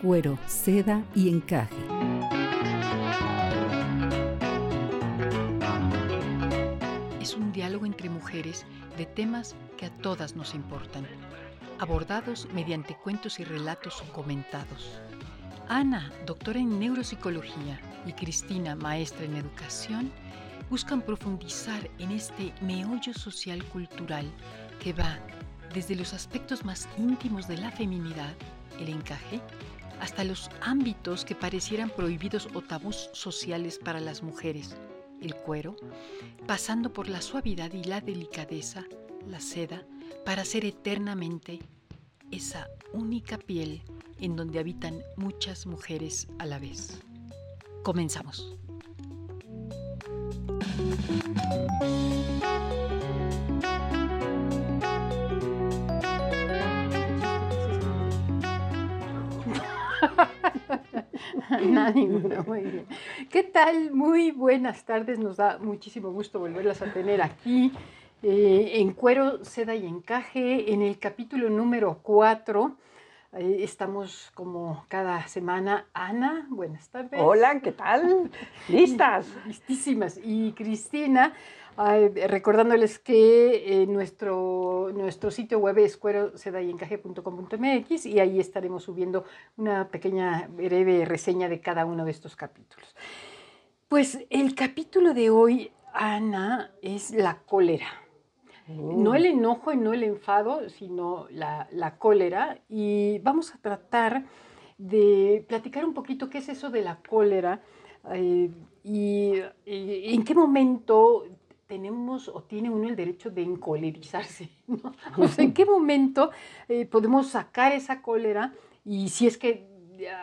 Cuero, seda y encaje. Es un diálogo entre mujeres de temas que a todas nos importan, abordados mediante cuentos y relatos comentados. Ana, doctora en neuropsicología, y Cristina, maestra en educación, buscan profundizar en este meollo social cultural que va desde los aspectos más íntimos de la feminidad, el encaje, hasta los ámbitos que parecieran prohibidos o tabús sociales para las mujeres, el cuero, pasando por la suavidad y la delicadeza, la seda, para ser eternamente esa única piel en donde habitan muchas mujeres a la vez. Comenzamos. ¿Qué tal? Muy buenas tardes. Nos da muchísimo gusto volverlas a tener aquí eh, en Cuero, Seda y Encaje, en el capítulo número 4. estamos como cada semana. Ana, buenas tardes. Hola, ¿qué tal? ¿Listas? Listísimas. Y Cristina, recordándoles que eh, nuestro, nuestro sitio web es cuerosedayencaje.com.mx y ahí estaremos subiendo una pequeña breve reseña de cada uno de estos capítulos. Pues el capítulo de hoy, Ana, es la cólera. No el enojo y no el enfado, sino la, cólera. Y vamos a tratar de platicar un poquito qué es eso de la cólera eh, y, en qué momento tenemos o tiene uno el derecho de encolerizarse. O sea, en qué momento eh, podemos sacar esa cólera y si es que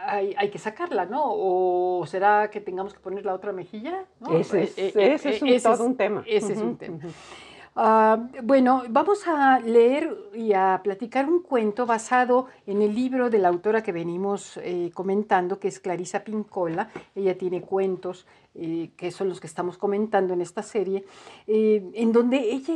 hay, que sacarla, ¿no? O será que tengamos que poner la otra mejilla. Ese, es, eh, todo un tema. Ese es un tema. Ah, bueno, vamos a leer y a platicar un cuento basado en el libro de la autora que venimos eh, comentando, que es Clarisa Pincola. Ella tiene cuentos eh, que son los que estamos comentando en esta serie, eh, en donde ella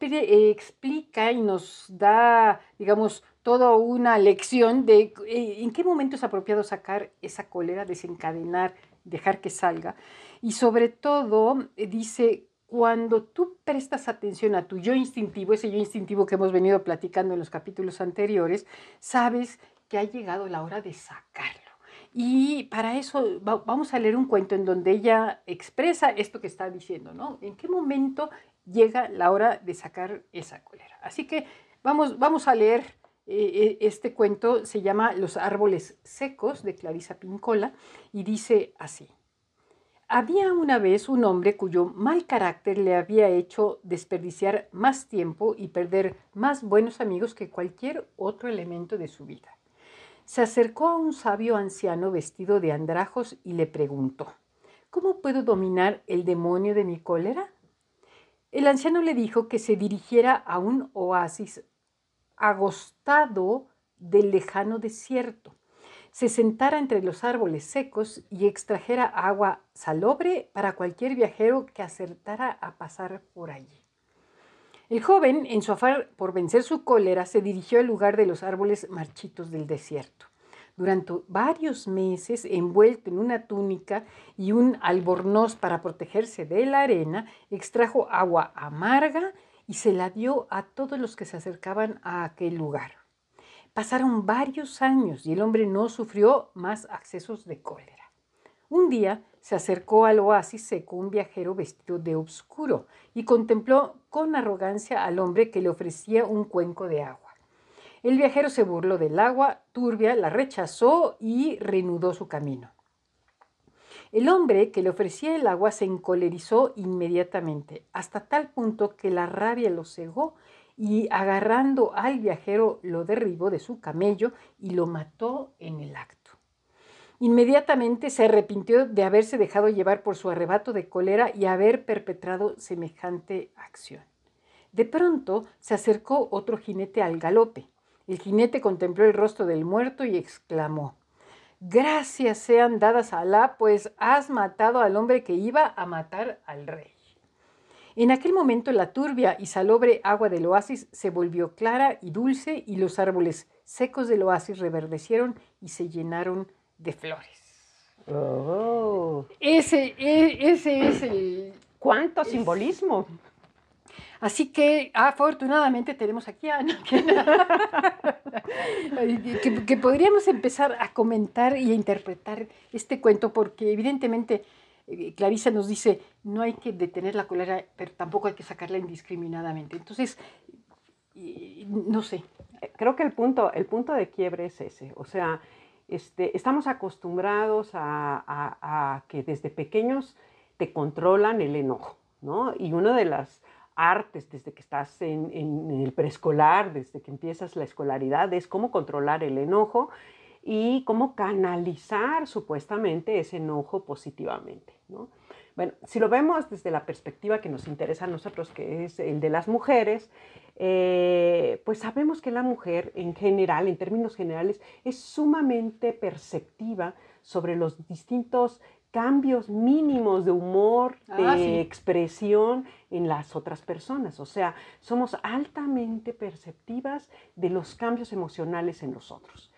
explica y nos da, digamos, toda una lección de en qué momento es apropiado sacar esa cólera, desencadenar, dejar que salga. Y sobre todo dice cuando tú prestas atención a tu yo instintivo, ese yo instintivo que hemos venido platicando en los capítulos anteriores, sabes que ha llegado la hora de sacarlo. Y para eso vamos a leer un cuento en donde ella expresa esto que está diciendo, ¿no? ¿En qué momento llega la hora de sacar esa cólera? Así que vamos, vamos a leer eh, eh, este cuento, se llama Los árboles secos de Clarisa Pincola y dice así. Había una vez un hombre cuyo mal carácter le había hecho desperdiciar más tiempo y perder más buenos amigos que cualquier otro elemento de su vida. Se acercó a un sabio anciano vestido de andrajos y le preguntó, ¿Cómo puedo dominar el demonio de mi cólera? El anciano le dijo que se dirigiera a un oasis agostado del lejano desierto se sentara entre los árboles secos y extrajera agua salobre para cualquier viajero que acertara a pasar por allí. El joven, en su afán por vencer su cólera, se dirigió al lugar de los árboles marchitos del desierto. Durante varios meses, envuelto en una túnica y un albornoz para protegerse de la arena, extrajo agua amarga y se la dio a todos los que se acercaban a aquel lugar. Pasaron varios años y el hombre no sufrió más accesos de cólera. Un día se acercó al oasis seco un viajero vestido de oscuro y contempló con arrogancia al hombre que le ofrecía un cuenco de agua. El viajero se burló del agua turbia, la rechazó y reanudó su camino. El hombre que le ofrecía el agua se encolerizó inmediatamente, hasta tal punto que la rabia lo cegó y agarrando al viajero lo derribó de su camello y lo mató en el acto. Inmediatamente se arrepintió de haberse dejado llevar por su arrebato de cólera y haber perpetrado semejante acción. De pronto se acercó otro jinete al galope. El jinete contempló el rostro del muerto y exclamó, gracias sean dadas a Alá, pues has matado al hombre que iba a matar al rey. En aquel momento la turbia y salobre agua del oasis se volvió clara y dulce y los árboles secos del oasis reverdecieron y se llenaron de flores. Oh. Ese, e, ese es el... ¿Cuánto simbolismo? Así que afortunadamente tenemos aquí a Ana, que, podríamos empezar a comentar y a interpretar este cuento, porque evidentemente Clarisa nos dice, no hay que detener la cólera, pero tampoco hay que sacarla indiscriminadamente. Entonces, no sé. Creo que el punto, el punto de quiebre es ese. O sea, este, estamos acostumbrados a, a que desde pequeños te controlan el enojo, ¿no? Y una de las artes desde que estás en, el preescolar, desde que empiezas la escolaridad, es cómo controlar el enojo y cómo canalizar supuestamente ese enojo positivamente. Bueno, si lo vemos desde la perspectiva que nos interesa a nosotros, que es el de las mujeres, eh, pues sabemos que la mujer en general, en términos generales, es sumamente perceptiva sobre los distintos cambios mínimos de humor, ah, de expresión en las otras personas. O sea, somos altamente perceptivas de los cambios emocionales en los otros.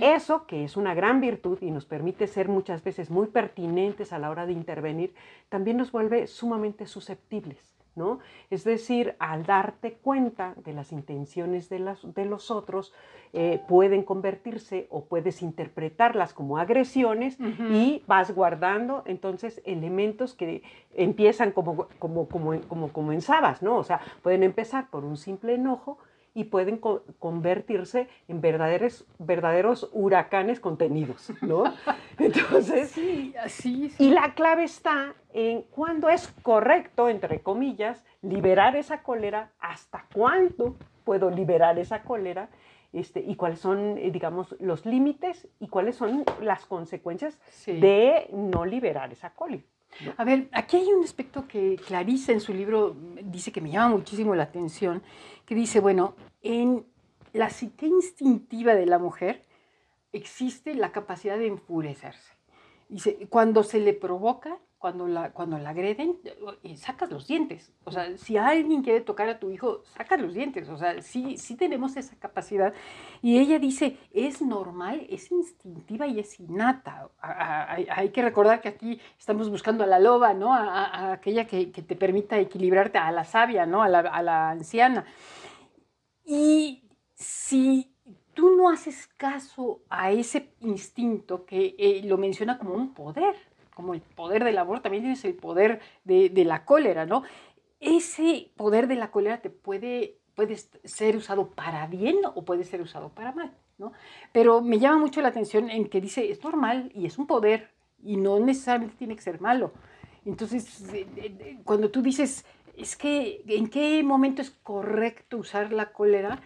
Eso, que es una gran virtud y nos permite ser muchas veces muy pertinentes a la hora de intervenir, también nos vuelve sumamente susceptibles. ¿no? Es decir, al darte cuenta de las intenciones de, las, de los otros, eh, pueden convertirse o puedes interpretarlas como agresiones y vas guardando entonces elementos que empiezan como, como, como, como comenzabas, ¿no? O sea, pueden empezar por un simple enojo, y pueden convertirse en verdaderos, verdaderos huracanes contenidos, ¿no? Entonces, sí, así, y la clave está en cuándo es correcto, entre comillas, liberar esa cólera, hasta cuándo puedo liberar esa cólera, este, y cuáles son, eh, digamos, los límites y cuáles son las consecuencias de no liberar esa cólera. A ver, aquí hay un aspecto que Clarice en su libro dice que me llama muchísimo la atención, que dice, bueno, en la psique instintiva de la mujer existe la capacidad de enfurecerse. Dice, cuando se le provoca, cuando la, cuando la agreden, eh, sacas los dientes. O sea, si alguien quiere tocar a tu hijo, sacas los dientes. O sea, sí, sí tenemos esa capacidad. Y ella dice, es normal, es instintiva y es innata. hay que recordar que aquí estamos buscando a la loba, ¿no? A, aquella que, te permita equilibrarte, a la sabia, ¿no? A la, anciana. Y si tú no haces caso a ese instinto que eh, lo menciona como un poder, como el poder del amor, también tienes el poder de, la cólera, ¿no? Ese poder de la cólera te puede, puede ser usado para bien o puede ser usado para mal, ¿no? Pero me llama mucho la atención en que dice, es normal y es un poder y no necesariamente tiene que ser malo. Entonces, cuando tú dices, es que, ¿en qué momento es correcto usar la cólera?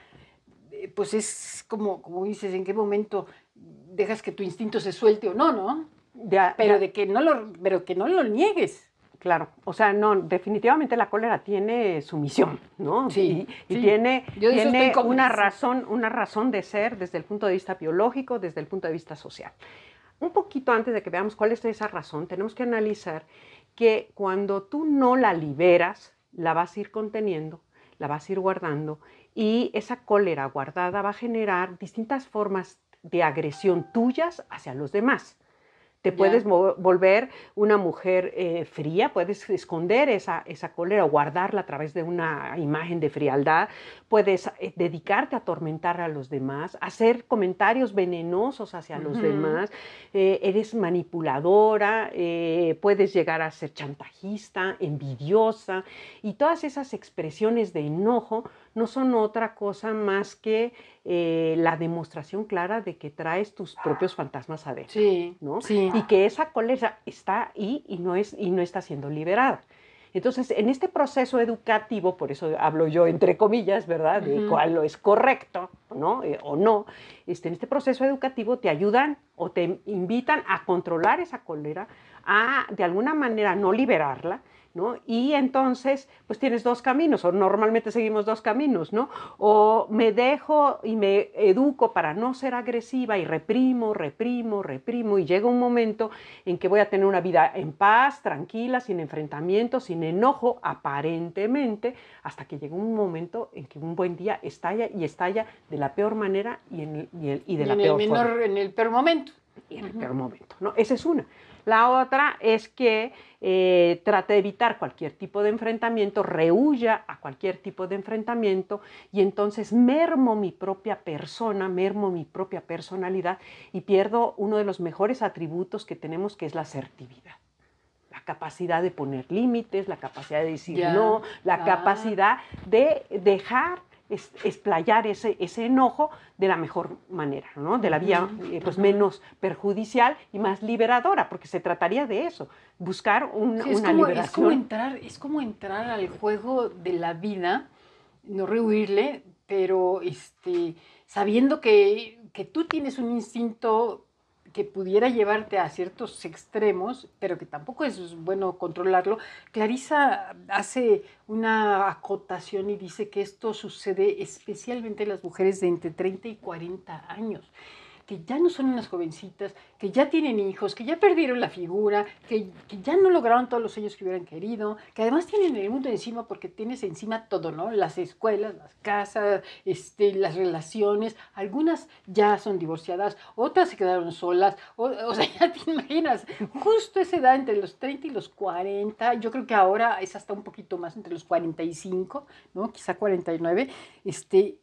Eh, pues es como, como dices, ¿en qué momento dejas que tu instinto se suelte o no, no? Pero, De que no lo, pero que no lo niegues. Claro, o sea, no, definitivamente la cólera tiene su misión, ¿no? Sí. Y, tiene, tiene una, razón, una razón de ser desde el punto de vista biológico, desde el punto de vista social. Un poquito antes de que veamos cuál es esa razón, tenemos que analizar que cuando tú no la liberas, la vas a ir conteniendo, la vas a ir guardando y esa cólera guardada va a generar distintas formas de agresión tuyas hacia los demás. Te puedes volver una mujer eh, fría, puedes esconder esa, esa cólera o guardarla a través de una imagen de frialdad, puedes eh, dedicarte a atormentar a los demás, hacer comentarios venenosos hacia los demás, eh, eres manipuladora, puedes llegar a ser chantajista, envidiosa y todas esas expresiones de enojo no son otra cosa más que eh, la demostración clara de que traes tus propios fantasmas adentro. Sí, ¿no? sí. Y que esa cólera está ahí y no, es, y no está siendo liberada. Entonces, en este proceso educativo, por eso hablo yo entre comillas, ¿verdad? De cuál es correcto ¿no? Eh, o no, este, en este proceso educativo te ayudan o te invitan a controlar esa cólera, a de alguna manera no liberarla, ¿no? Y entonces, pues tienes dos caminos, o normalmente seguimos dos caminos, ¿no? O me dejo y me educo para no ser agresiva y reprimo, reprimo, reprimo, y llega un momento en que voy a tener una vida en paz, tranquila, sin enfrentamiento, sin enojo, aparentemente, hasta que llega un momento en que un buen día estalla y estalla de la peor manera y, en y, de la peor forma. En el peor momento. Y en el peor momento, ¿no? Esa es una. La otra es que eh, trate de evitar cualquier tipo de enfrentamiento, rehuya a cualquier tipo de enfrentamiento y entonces mermo mi propia persona, mermo mi propia personalidad y pierdo uno de los mejores atributos que tenemos que es la asertividad. La capacidad de poner límites, la capacidad de decir no, la capacidad de dejar explayar ese, ese enojo de la mejor manera, ¿no? de la vía eh, pues, menos perjudicial y más liberadora, porque se trataría de eso, buscar un, una como, liberación. Es como, entrar, es como entrar al juego de la vida, no rehuirle, pero este, sabiendo que, que tú tienes un instinto que pudiera llevarte a ciertos extremos, pero que tampoco es bueno controlarlo. Clarisa hace una acotación y dice que esto sucede especialmente en las mujeres de entre 30 y 40 años que ya no son unas jovencitas, que ya tienen hijos, que ya perdieron la figura, que, ya no lograron todos los sueños que hubieran querido, que además tienen el mundo encima porque tienes encima todo, ¿no? Las escuelas, las casas, este, las relaciones, algunas ya son divorciadas, otras se quedaron solas, o, o sea, ya te imaginas, justo esa edad entre los 30 y los 40, yo creo que ahora es hasta un poquito más entre los 45, ¿no? Quizá 49, este,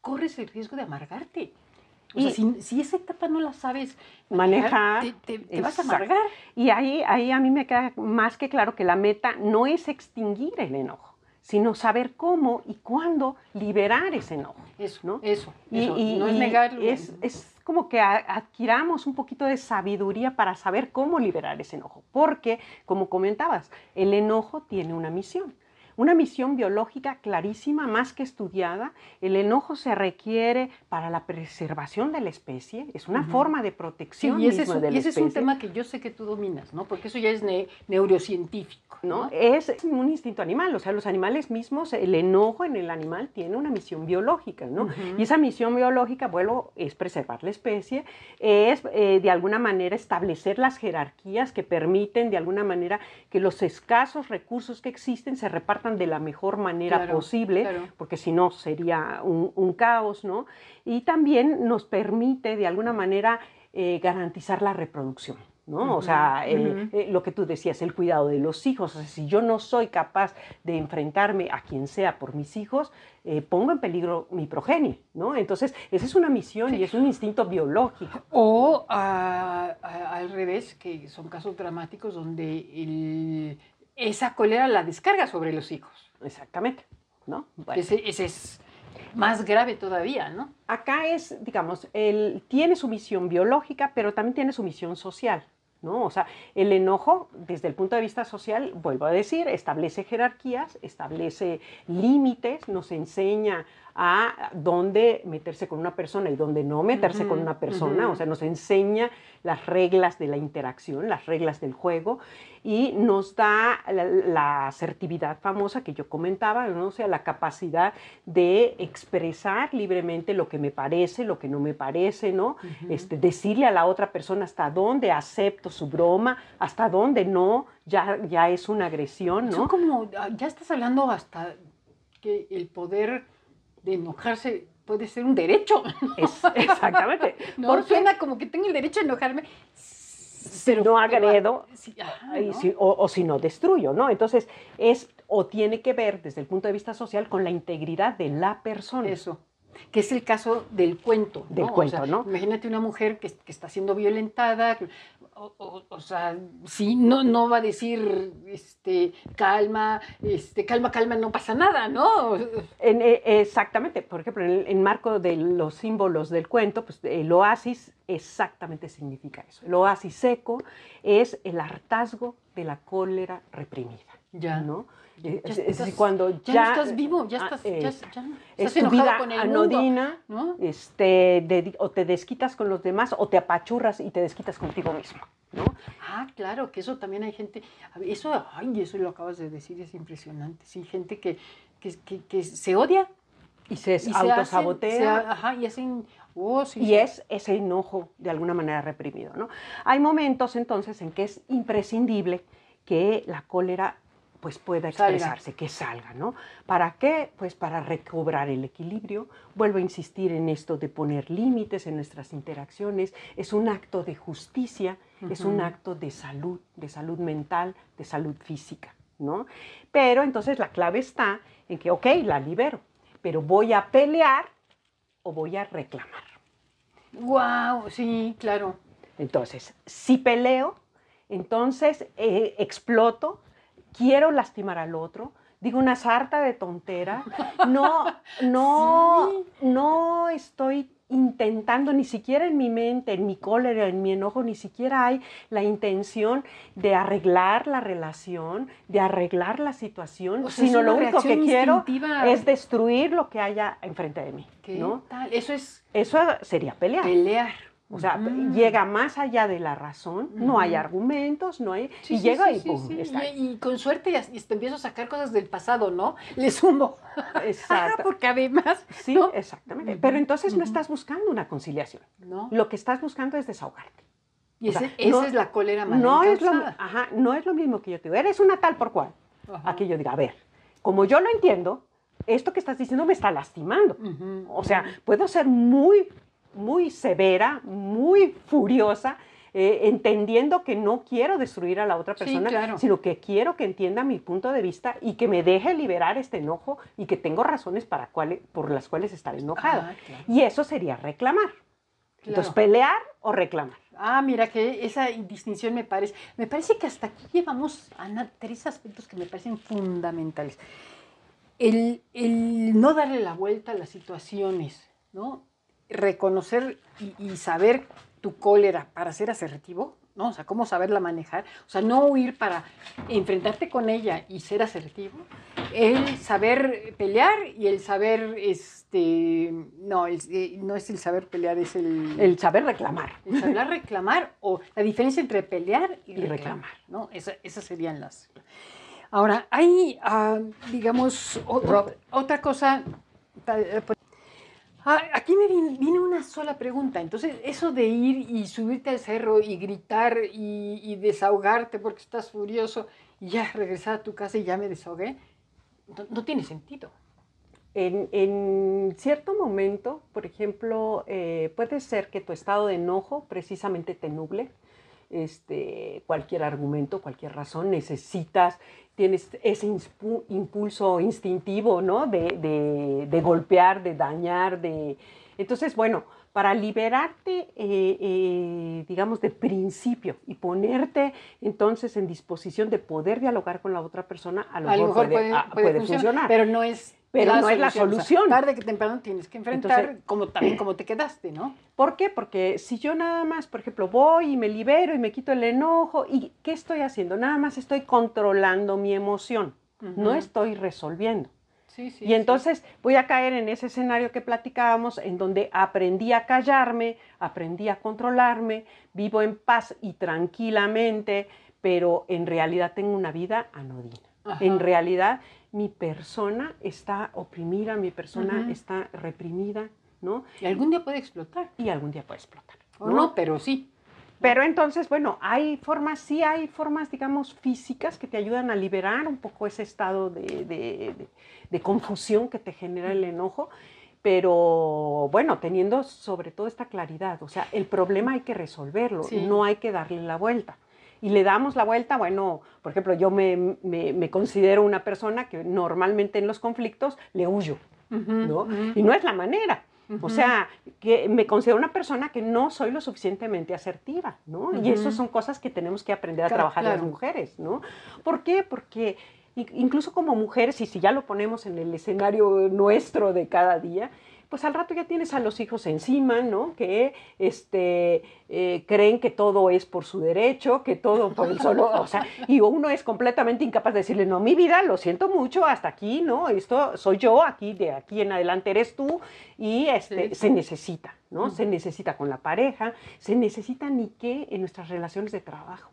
corres el riesgo de amargarte. O sea, si, esa etapa no la sabes manejar, te, vas a amargar. Y ahí, ahí a mí me queda más que claro que la meta no es extinguir el enojo, sino saber cómo y cuándo liberar ese enojo. Eso, ¿no? Eso, y, no es negarlo. Es, es como que adquiramos un poquito de sabiduría para saber cómo liberar ese enojo. Porque, como comentabas, el enojo tiene una misión una misión biológica clarísima, más que estudiada. El enojo se requiere para la preservación de la especie, es una forma de protección y ese, es, un, y ese es un tema que yo sé que tú dominas, ¿no? Porque eso ya es neurocientífico. ¿no? Es un instinto animal, o sea, los animales mismos, el enojo en el animal tiene una misión biológica, ¿no? Y esa misión biológica, vuelvo, es preservar la especie, es eh, de alguna manera establecer las jerarquías que permiten de alguna manera que los escasos recursos que existen se repartan de la mejor manera posible, porque si no sería un, caos, ¿no? Y también nos permite de alguna manera eh, garantizar la reproducción. ¿no? O sea, eh, eh, lo que tú decías, el cuidado de los hijos. O sea, si yo no soy capaz de enfrentarme a quien sea por mis hijos, pongo en peligro mi progenie, ¿no? Entonces, esa es una misión y es un instinto biológico. O al revés, que son casos dramáticos donde el, esa cólera la descarga sobre los hijos. Exactamente, ¿no? Ese, es más grave todavía, ¿no? Acá es, digamos, él tiene su misión biológica, pero también tiene su misión social. ¿No? O sea, el enojo, desde el punto de vista social, vuelvo a decir, establece jerarquías, establece límites, nos enseña a dónde meterse con una persona y dónde no meterse con una persona, o sea, nos enseña las reglas de la interacción, las reglas del juego y nos da la, asertividad famosa que yo comentaba, ¿no? o sea, la capacidad de expresar libremente lo que me parece, lo que no me parece, ¿no? este, decirle a la otra persona hasta dónde acepto su broma, hasta dónde no, ya, ya es una agresión, ¿no? como, ah, ya estás hablando hasta que el poder de enojarse puede ser un derecho. exactamente. no suena como que tengo el derecho a enojarme. Pero no agredo o, si no destruyo, ¿no? Entonces es o tiene que ver desde el punto de vista social con la integridad de la persona. Eso que es el caso del cuento. Del cuento, ¿no? Imagínate una mujer que, que, está siendo violentada, o, sea, sí, no, no va a decir, este, calma, este, calma, calma, no pasa nada, ¿no? Eh, exactamente, por ejemplo, en el marco de los símbolos del cuento, pues el oasis exactamente significa eso. El oasis seco es el hartazgo de la cólera reprimida. Ya. ¿no? Eh, Ya es- es estás- cuando Ya, ya, no estás vivo, ya estás, eh, ya, ya no- es estás tu vida con el mundo, anodina, ¿no? este, dedi- o te desquitas con los demás, o te apachurras y te desquitas contigo mismo, ¿no? Ah, claro, que eso también hay gente, eso, ay, eso lo acabas de decir, es impresionante, sí, gente que, que, que, que se odia Y se y autosabotea. se ajá, y hacen, oh, sí, Y sí. es ese enojo de alguna manera reprimido. ¿no? Hay momentos entonces en que es imprescindible que la cólera pues pueda Salga. expresarse, que salga, ¿no? ¿Para qué? Pues para recobrar el equilibrio. Vuelvo a insistir en esto de poner límites en nuestras interacciones. Es un acto de justicia, es un acto de salud, de salud mental, de salud física, ¿no? Pero entonces la clave está en que, ok, la libero, pero voy a pelear o voy a reclamar. Wow, sí, claro. Entonces, si peleo, entonces eh, exploto, quiero lastimar al otro, digo una sarta de tontera, no, no, no estoy intentando, ni siquiera en mi mente, en mi cólera, en mi enojo, ni siquiera hay la intención de arreglar la relación, de arreglar la situación, O sea, sino lo único que quiero es destruir lo que haya enfrente de mí, ¿Qué ¿no? tal? Eso es Eso sería pelear. pelear. O sea, llega más allá de la razón, no hay argumentos, no hay... Sí, y sí, llega sí, y sí, pum, está Y, con suerte ya- y te empiezo a sacar cosas del pasado, ¿no? Le sumo. Ah, Exacto. porque además, Sí, ¿no? exactamente. Pero entonces no estás buscando una conciliación. ¿no? Lo que estás buscando es desahogarte. Y sea, esa no- es la cólera mal No es, lo, ajá, no es lo mismo que yo te digo, eres una tal por cual. Ajá. A que yo diga, a ver, como yo lo entiendo, esto que estás diciendo me está lastimando. O sea, puedo ser muy, muy severa, muy furiosa, eh, entendiendo que no quiero destruir a la otra Sí, persona, claro. sino que quiero que entienda mi punto de vista y que me deje liberar este enojo y que tengo razones para cuales, por las cuales estar enojada. Ah, claro. Y eso sería reclamar. Entonces, pelear o reclamar. Ah, mira que esa distinción me parece, me parece que hasta aquí llevamos, Ana, tres aspectos que me parecen fundamentales. El, el no darle la vuelta a las situaciones, ¿no? Reconocer y, y saber tu cólera para ser asertivo, ¿no? O sea, cómo saberla manejar. O sea, no huir para enfrentarte con ella y ser asertivo. El saber pelear y el saber, este, no, el- eh, no es el saber pelear, es el... El saber reclamar. El saber reclamar o la diferencia entre pelear y, Y reclamar, reclamar. ¿no? Esa- esas serían las. Ahora, hay, ah, digamos, otra cosa. Ah, aquí me viene una sola pregunta. Entonces, eso de ir y subirte al cerro y gritar y, desahogarte porque estás furioso y ya regresar a tu casa y ya me desahogué, no, tiene sentido. En, en cierto momento, por ejemplo, eh, puede ser que tu estado de enojo precisamente te nuble. Este, cualquier argumento, cualquier razón, necesitas, tienes ese impulso instintivo, ¿no? De, de- de golpear, de dañar, de... Entonces, bueno, para liberarte, eh, eh, digamos, de principio y ponerte entonces en disposición de poder dialogar con la otra persona, a lo, A mejor, mejor puede, puede, ah, puede puede funcionar, funcionar. pero no es Pero no es la solución. tarde que temprano tienes que enfrentar Entonces- como también como te quedaste, ¿no? ¿Por qué? Porque si yo nada más, por ejemplo, voy y me libero y me quito el enojo, ¿y qué estoy haciendo? Nada más estoy controlando mi emoción, no estoy resolviendo. Sí, sí. Y entonces voy a caer en ese escenario que platicábamos, en donde aprendí a callarme, aprendí a controlarme, vivo en paz y tranquilamente, pero en realidad tengo una vida anodina. Ajá. En realidad mi persona está oprimida, mi persona está reprimida, ¿no? Y algún día puede explotar. Y algún día puede explotar. O no, pero sí. Pero entonces, bueno, hay formas, sí hay formas, digamos, físicas que te ayudan a liberar un poco ese estado de, de- de- de confusión que te genera el enojo, pero bueno, teniendo sobre todo esta claridad, o sea, el problema hay que resolverlo, Sí. no hay que darle la vuelta. Y le damos la vuelta, bueno, por ejemplo, yo me, me- me considero una persona que normalmente en los conflictos le huyo, ¿no? Y no es la manera. O sea, que me considero una persona que no soy lo suficientemente asertiva, ¿no? Y eso son cosas que tenemos que aprender a Claro, trabajar las claro. mujeres, ¿no? ¿Por qué? Porque incluso como mujeres, y si ya lo ponemos en el escenario nuestro de cada día, pues al rato ya tienes a los hijos encima, ¿no? Que este, eh, creen que todo es por su derecho, que todo por el solo, o sea, y uno es completamente incapaz de decirle, no, mi vida, lo siento mucho, hasta aquí, ¿no? Esto soy yo, aquí, de aquí en adelante eres tú, y este, se necesita, ¿no? Se necesita con la pareja, se necesita ni qué en nuestras relaciones de trabajo.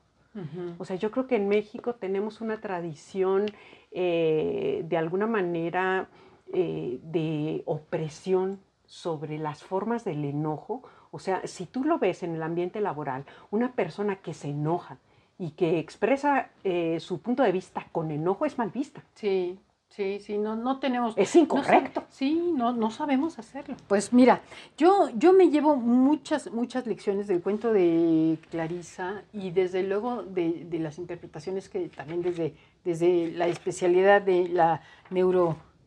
O sea, yo creo que en México tenemos una tradición eh, de alguna manera eh, de opresión sobre las formas del enojo. O sea, si tú lo ves en el ambiente laboral, una persona que se enoja y que expresa eh, su punto de vista con enojo es mal vista. Sí, Sí, sí, no, no tenemos... Es incorrecto. sí, no, no sabemos hacerlo. Pues mira, yo, yo me llevo muchas, muchas lecciones del cuento de Clarisa y desde luego de, las interpretaciones que también desde, desde la especialidad de la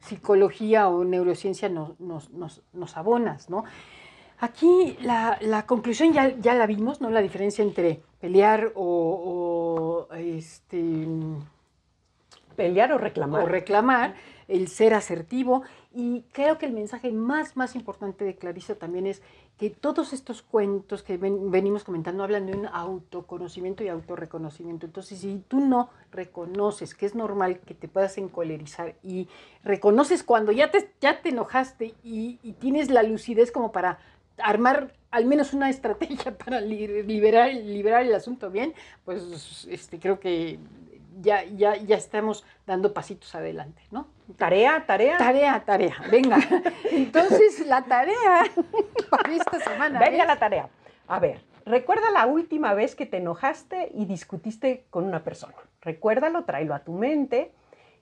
neuropsicología o neurociencia nos, nos, abonas, ¿no? Aquí la, conclusión ya, ya, la vimos, ¿no? La diferencia entre pelear o, o este Pelear o reclamar. O reclamar, el ser asertivo. Y creo que el mensaje más, más importante de Clarisa también es que todos estos cuentos que venimos comentando hablan de un autoconocimiento y autorreconocimiento. Entonces, si tú no reconoces que es normal que te puedas encolerizar y reconoces cuando ya te, ya te enojaste y, y tienes la lucidez como para armar al menos una estrategia para liberar, liberar el asunto bien, pues este, creo que ya, ya, ya estamos dando pasitos adelante, ¿no? Tarea, tarea. Tarea, tarea. Venga. Entonces, la tarea para esta semana. Venga la tarea. A ver, recuerda la última vez que te enojaste y discutiste con una persona. Recuérdalo, tráelo a tu mente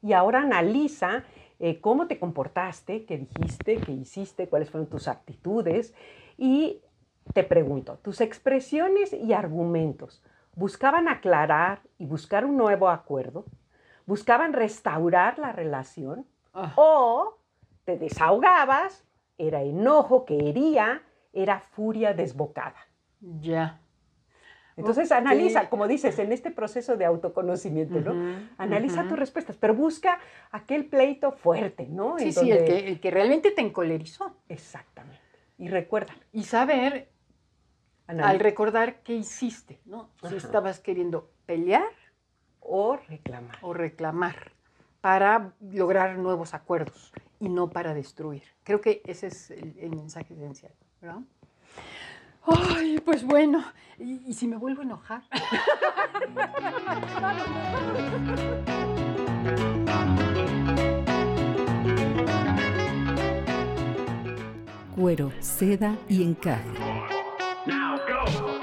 y ahora analiza eh, cómo te comportaste, qué dijiste, qué hiciste, cuáles fueron tus actitudes y te pregunto, tus expresiones y argumentos buscaban aclarar y buscar un nuevo acuerdo, buscaban restaurar la relación ah. o te desahogabas, era enojo que hería, era furia desbocada. Ya. Entonces analiza, como dices, en este proceso de autoconocimiento, ¿no? Analiza tus respuestas, pero busca aquel pleito fuerte, ¿no? Sí, sí, el, que, el que realmente te encolerizó. Exactamente. Y recuerda. Y saber al recordar qué hiciste, ¿no? Si estabas queriendo pelear o reclamar. O reclamar para lograr nuevos acuerdos y no para destruir. Creo que ese es el, mensaje esencial, ¿verdad? Ay, pues bueno, ¿y, si me vuelvo a enojar? Cuero, seda y encaje. go.